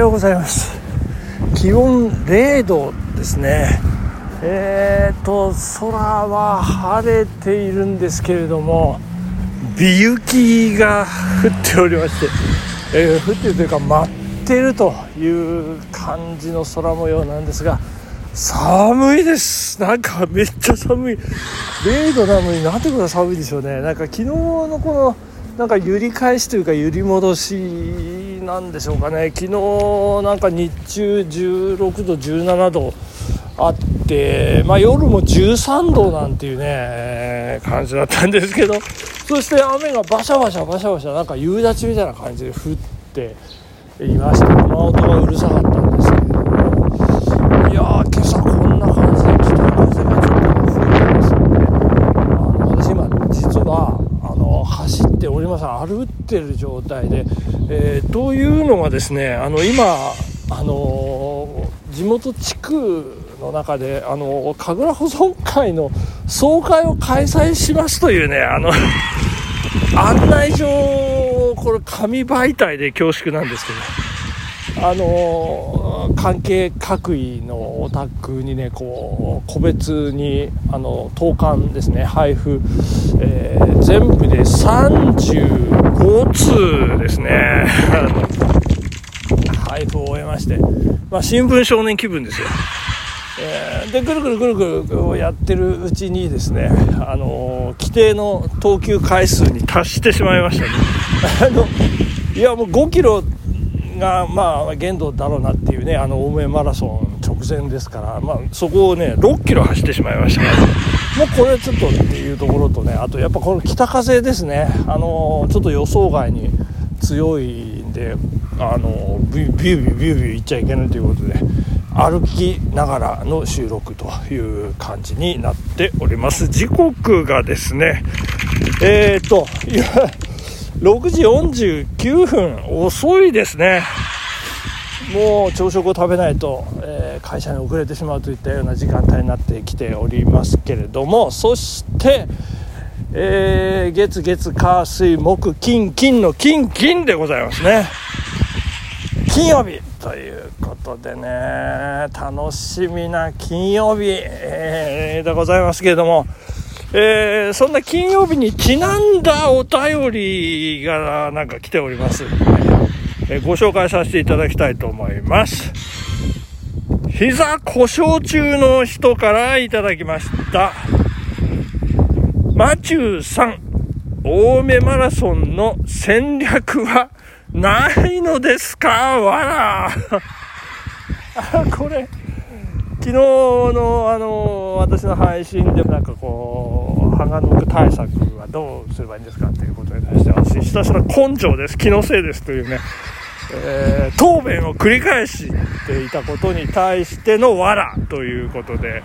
ようございます。気温0度ですね。えーと空は晴れているんですけれども微雪が降っておりまして、えー、降ってるというか舞ってるという感じの空模様なんですが寒いです。なんかめっちゃ寒い。0度なのになんてことは寒いでしょうね。なんか昨日のこのなんか揺り返しというか揺り戻しなんでしょうかね。昨日なんか日中16度17度あって、まあ、夜も13度なんていうね感じだったんですけどそして雨がバシャバシャバシャバシャなんか夕立みたいな感じで降っていました。雨音がうるさかったんですけれども。いやー今朝こんな感じで北風がちょっと吹いてますので。あの私今実はあの走っております。歩ってる状態で、えー、というのがですねあの今あの地元地区の中であの神楽保存会の総会を開催しますというねあの 案内状これ紙媒体で恐縮なんですけどあの関係各位のお宅にねこう個別にあの投函ですね。配布、えー、全部で35通ですね。配布を終えまして、まあ、新聞少年気分ですよ。えー、でぐるぐるぐるぐるやってるうちにですね、あの規定の投球回数に達してしまいましたね。あのいやもう5キロがまあ限度だろうなっていうねあの青梅マラソン直前ですから、まあ、そこをね6キロ走ってしまいました。からもうこれちょっとっていうところとねあとやっぱこの北風ですね。あのちょっと予想外に強いんであのビュービュービュービューいっちゃいけないということで歩きながらの収録という感じになっております。時刻がですねえー、っといや6時49分遅いですね。もう朝食を食べないと、えー、会社に遅れてしまうといったような時間帯になってきておりますけれどもそしてえー、月月火水木金金の金金でございますね。金曜日ということでね楽しみな金曜日、えー、でございますけれども、えー、そんな金曜日にちなんだお便りがなんか来ております。えー、ご紹介させていただきたいと思います。膝故障中の人からいただきました。マチューさん青梅マラソンの戦略はないのですか？わら。あ、これ、昨日のあの、私の配信でもなんかこう、ハガノック対策はどうすればいいんですかということに対して、私ひたすら根性です、気のせいですというね、えー、答弁を繰り返していたことに対しての藁ということで、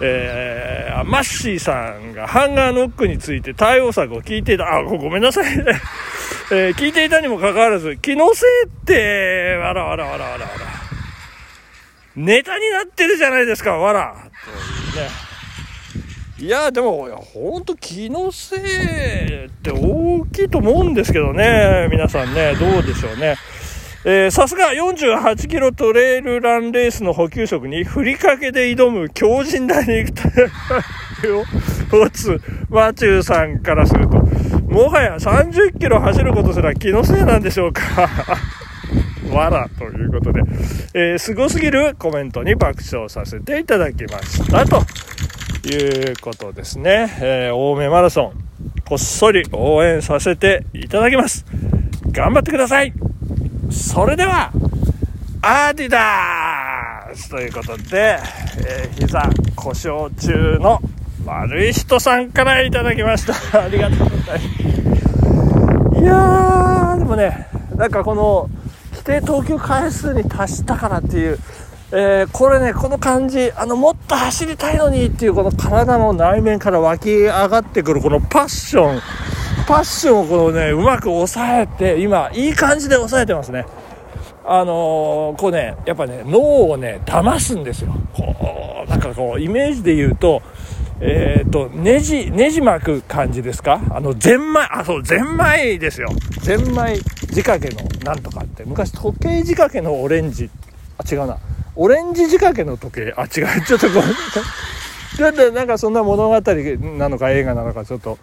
えー、マッシーさんがハンガーノックについて対応策を聞いていた、あ、ごめんなさいね。えー、聞いていたにもかかわらず、気のせいって、わらわらわらわらわら。ネタになってるじゃないですか、わら。というね。いや、でも、ほんと気のせいって大きいと思うんですけどね。皆さんね、どうでしょうね。えー、さすが48キロトレイルランレースの補給食にふりかけで挑む強靭な肉体を持つマチューさんからすると、もはや30キロ走ることすら気のせいなんでしょうかわらということで、えー、すごすぎるコメントに爆笑させていただきましたということですね。えー、青梅マラソン、こっそり応援させていただきます。頑張ってくださいそれでは、アディダースということで、えー、膝故障中の悪い人さんからいただきました。ありがとうございます。いやー、でもね、なんかこの、定投球回数に達したからっていう、えー、これね、この感じ、あの、もっと走りたいのにっていう、この体の内面から湧き上がってくる、このパッション、パッションをこのね、うまく抑えて、今、いい感じで抑えてますね。あのー、こうね、やっぱね、脳をね、騙すんですよ。こう、なんかこう、イメージで言うと、えっ、ー、と、ネジ、ネジ巻く感じですか？あの、ゼンマイ、あ、そう、ゼンマイですよ。ゼンマイ。仕掛けのなんとかって。昔時計仕掛けのオレンジ。あ違うな。オレンジ仕掛けの時計。あ違う。ちょっとごめん。なさいちょっとなんかそんな物語なのか映画なのかちょっと、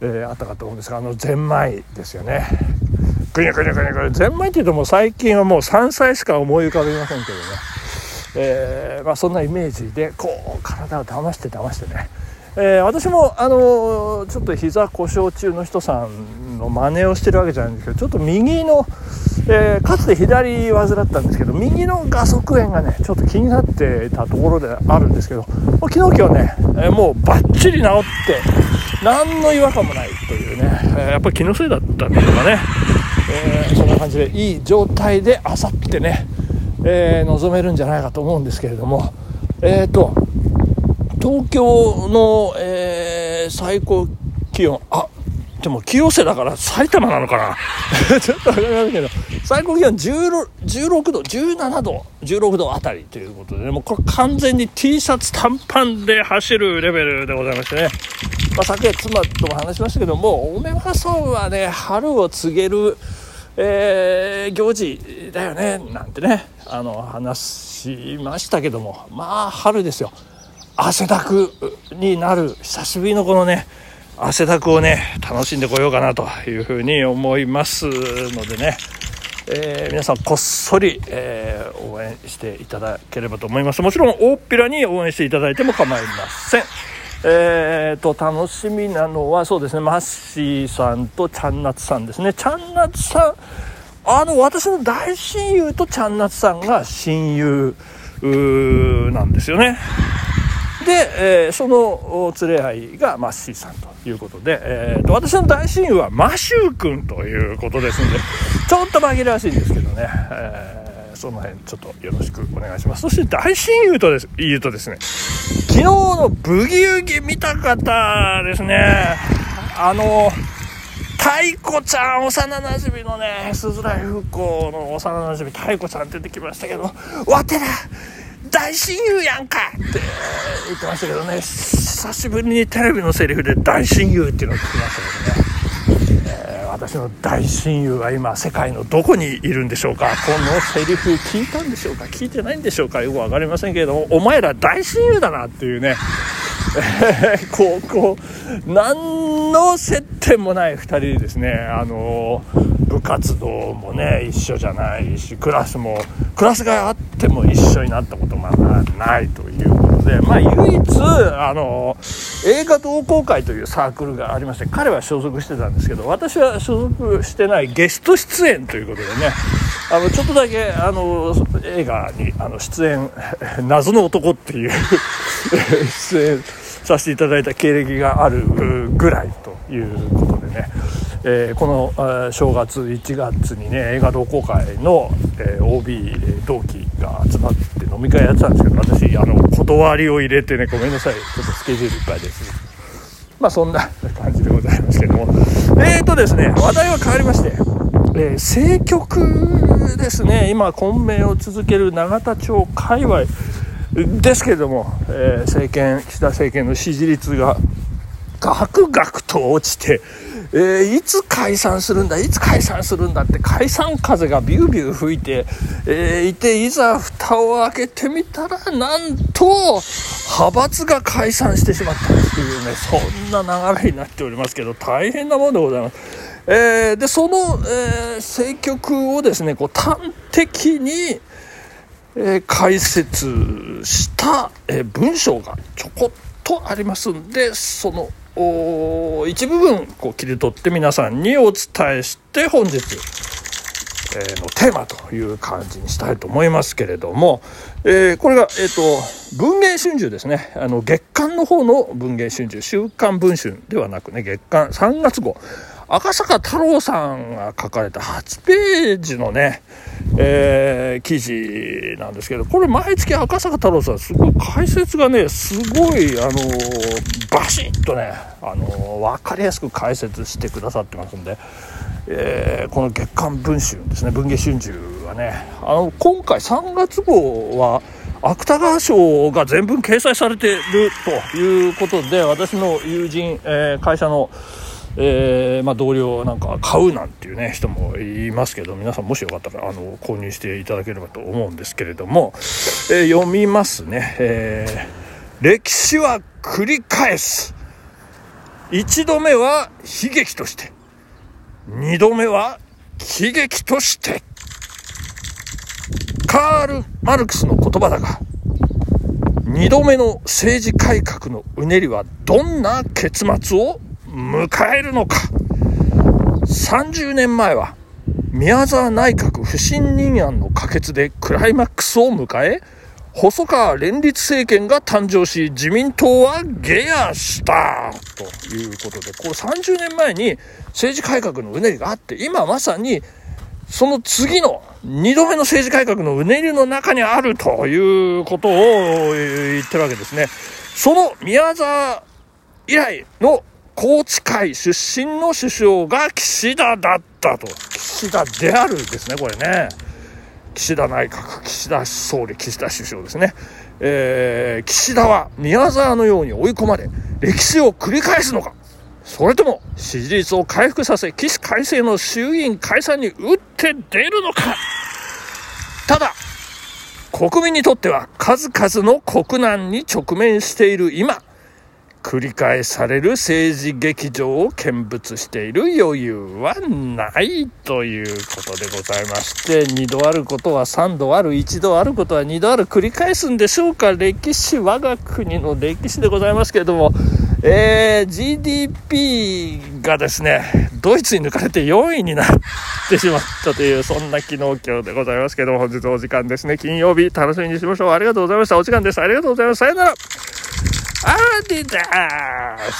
えー、あったかと思うんですがあのゼンマイですよね。くにゃくにゃくにゃくにゃゼンマイっていうともう最近はもう山菜しか思い浮かびませんけどね。えー、まあ、そんなイメージでこう体を騙して騙してね。えー、私も、あのちょっと膝故障中の人さんの真似をしてるわけじゃないんですけどちょっと右の、えー、かつて左患ったんですけど右の画側炎がねちょっと気になっていたところであるんですけど昨日今日ね、えー、もうバッチリ治って何の違和感もないというね、えやっぱり気のせいだったんでしょうかね、えそんな感じでいい状態であさってね、え臨めるんじゃないかと思うんですけれどもえっ、と東京の、えー、最高気温、あ、でも清瀬だから埼玉なのかな？ちょっとわかりませんけど、最高気温16 16度、17度、16度あたりということで、ね、もうこれ完全に T シャツ短パンで走るレベルでございましてね。まあ、昨夜妻とも話しましたけども、おめまそはね、春を告げる、えー、行事だよね、なんてね、あの、話しましたけども、まあ、春ですよ。汗だくになる久しぶりのこのね汗だくをね楽しんでこようかなというふうに思いますのでね、えー、皆さんこっそり、えー、応援していただければと思います。もちろん大っぴらに応援していただいても構いません。えーと、楽しみなのはそうですねマッシーさんとチャンナツさんですね。チャンナツさんあの私の大親友とチャンナツさんが親友なんですよね。で、えー、その連れ合いがマッシーさんということで、えーと、私の大親友はマシュー君ということですんで ちょっと紛らわしいんですけどね、えー、その辺ちょっとよろしくお願いします。そして大親友とです言うとですね昨日のブギウギ見た方ですね。あの太鼓ちゃん幼なじみのねすずらい復興の幼なじみ太鼓ちゃん出てきましたけどわてら大親友やんか。って言ってましたけどね。久しぶりにテレビのセリフで大親友っていうのを聞きましたけどね、え、私の大親友は今世界のどこにいるんでしょうか。このセリフ聞いたんでしょうか。聞いてないんでしょうか。よく分かりませんけれども。お前ら大親友だなっていうね。えー、高校何の接点もない2人でですねあの部活動もね一緒じゃないしクラスもクラスがあっても一緒になったこともないということでまあ唯一あの映画同好会というサークルがありまして彼は所属してたんですけど私は所属してないゲスト出演ということでねあのちょっとだけあの映画にあの出演 謎の男っていう 出演させていただいた経歴があるぐらいということでね、えー、この正月1月にね映画同好会の、えー、OB 同期が集まって飲み会やってたんですけど私あの断りを入れてねごめんなさい。ちょっとスケジュールいっぱいです。まあそんな感じでございますけども。えーとですね話題は変わりまして、えー、政局ですね。今混迷を続ける永田町界隈ですけれども、えー、政権岸田政権の支持率がガクガクと落ちて、えー、いつ解散するんだいつ解散するんだって解散風がビュービュー吹いて、えー、いていざ蓋を開けてみたらなんと派閥が解散してしまったっていうねそんな流れになっておりますけど大変なものでございます。えー、でその、え政局をですねこう端的にえ解説した、え文章がちょこっとありますんでその一部分こう切り取って皆さんにお伝えして本日、え、のテーマという感じにしたいと思いますけれども、えー、これが、えーと、文藝春秋ですね。あの月刊の方の文藝春秋「週刊文春」ではなくね月刊3月号。赤坂太郎さんが書かれた8ページのね、えー、記事なんですけど、これ毎月赤坂太郎さんすごい解説がね、すごい、あのー、バシッとね、あのー、わかりやすく解説してくださってますんで、えー、この月刊文春ですね、文藝春秋はね、あの、今回3月号は、芥川賞が全文掲載されてるということで、私の友人、えー、会社の、えー、まあ、同僚なんか買うなんていうね人もいますけど皆さんもしよかったらあの購入していただければと思うんですけれども、えー、読みますね、えー、歴史は繰り返す。1度目は悲劇として2度目は喜劇として。カール・マルクスの言葉だが2度目の政治改革のうねりはどんな結末を迎えるのか30年前は宮沢内閣不信任案の可決でクライマックスを迎え細川連立政権が誕生し自民党は下野したということでこれ30年前に政治改革のうねりがあって今まさにその次の2度目の政治改革のうねりの中にあるということを言ってるわけですね。その宮沢以来の高知会出身の首相が岸田だったと。岸田であるですね、これね。岸田内閣、岸田総理、岸田首相ですね。えー、岸田は宮沢のように追い込まれ、歴史を繰り返すのかそれとも支持率を回復させ、起死回生の衆議院解散に打って出るのかただ、国民にとっては数々の国難に直面している今、繰り返される政治劇場を見物している余裕はないということでございまして2度あることは3度ある1度あることは2度ある繰り返すんでしょうか歴史我が国の歴史でございますけれども、えー、GDP がですねドイツに抜かれて4位になってしまったというそんな昨日今日でございますけども本日お時間ですね。金曜日楽しみにしましょう。ありがとうございました。お時間です。ありがとうございますさよなら。Adidas!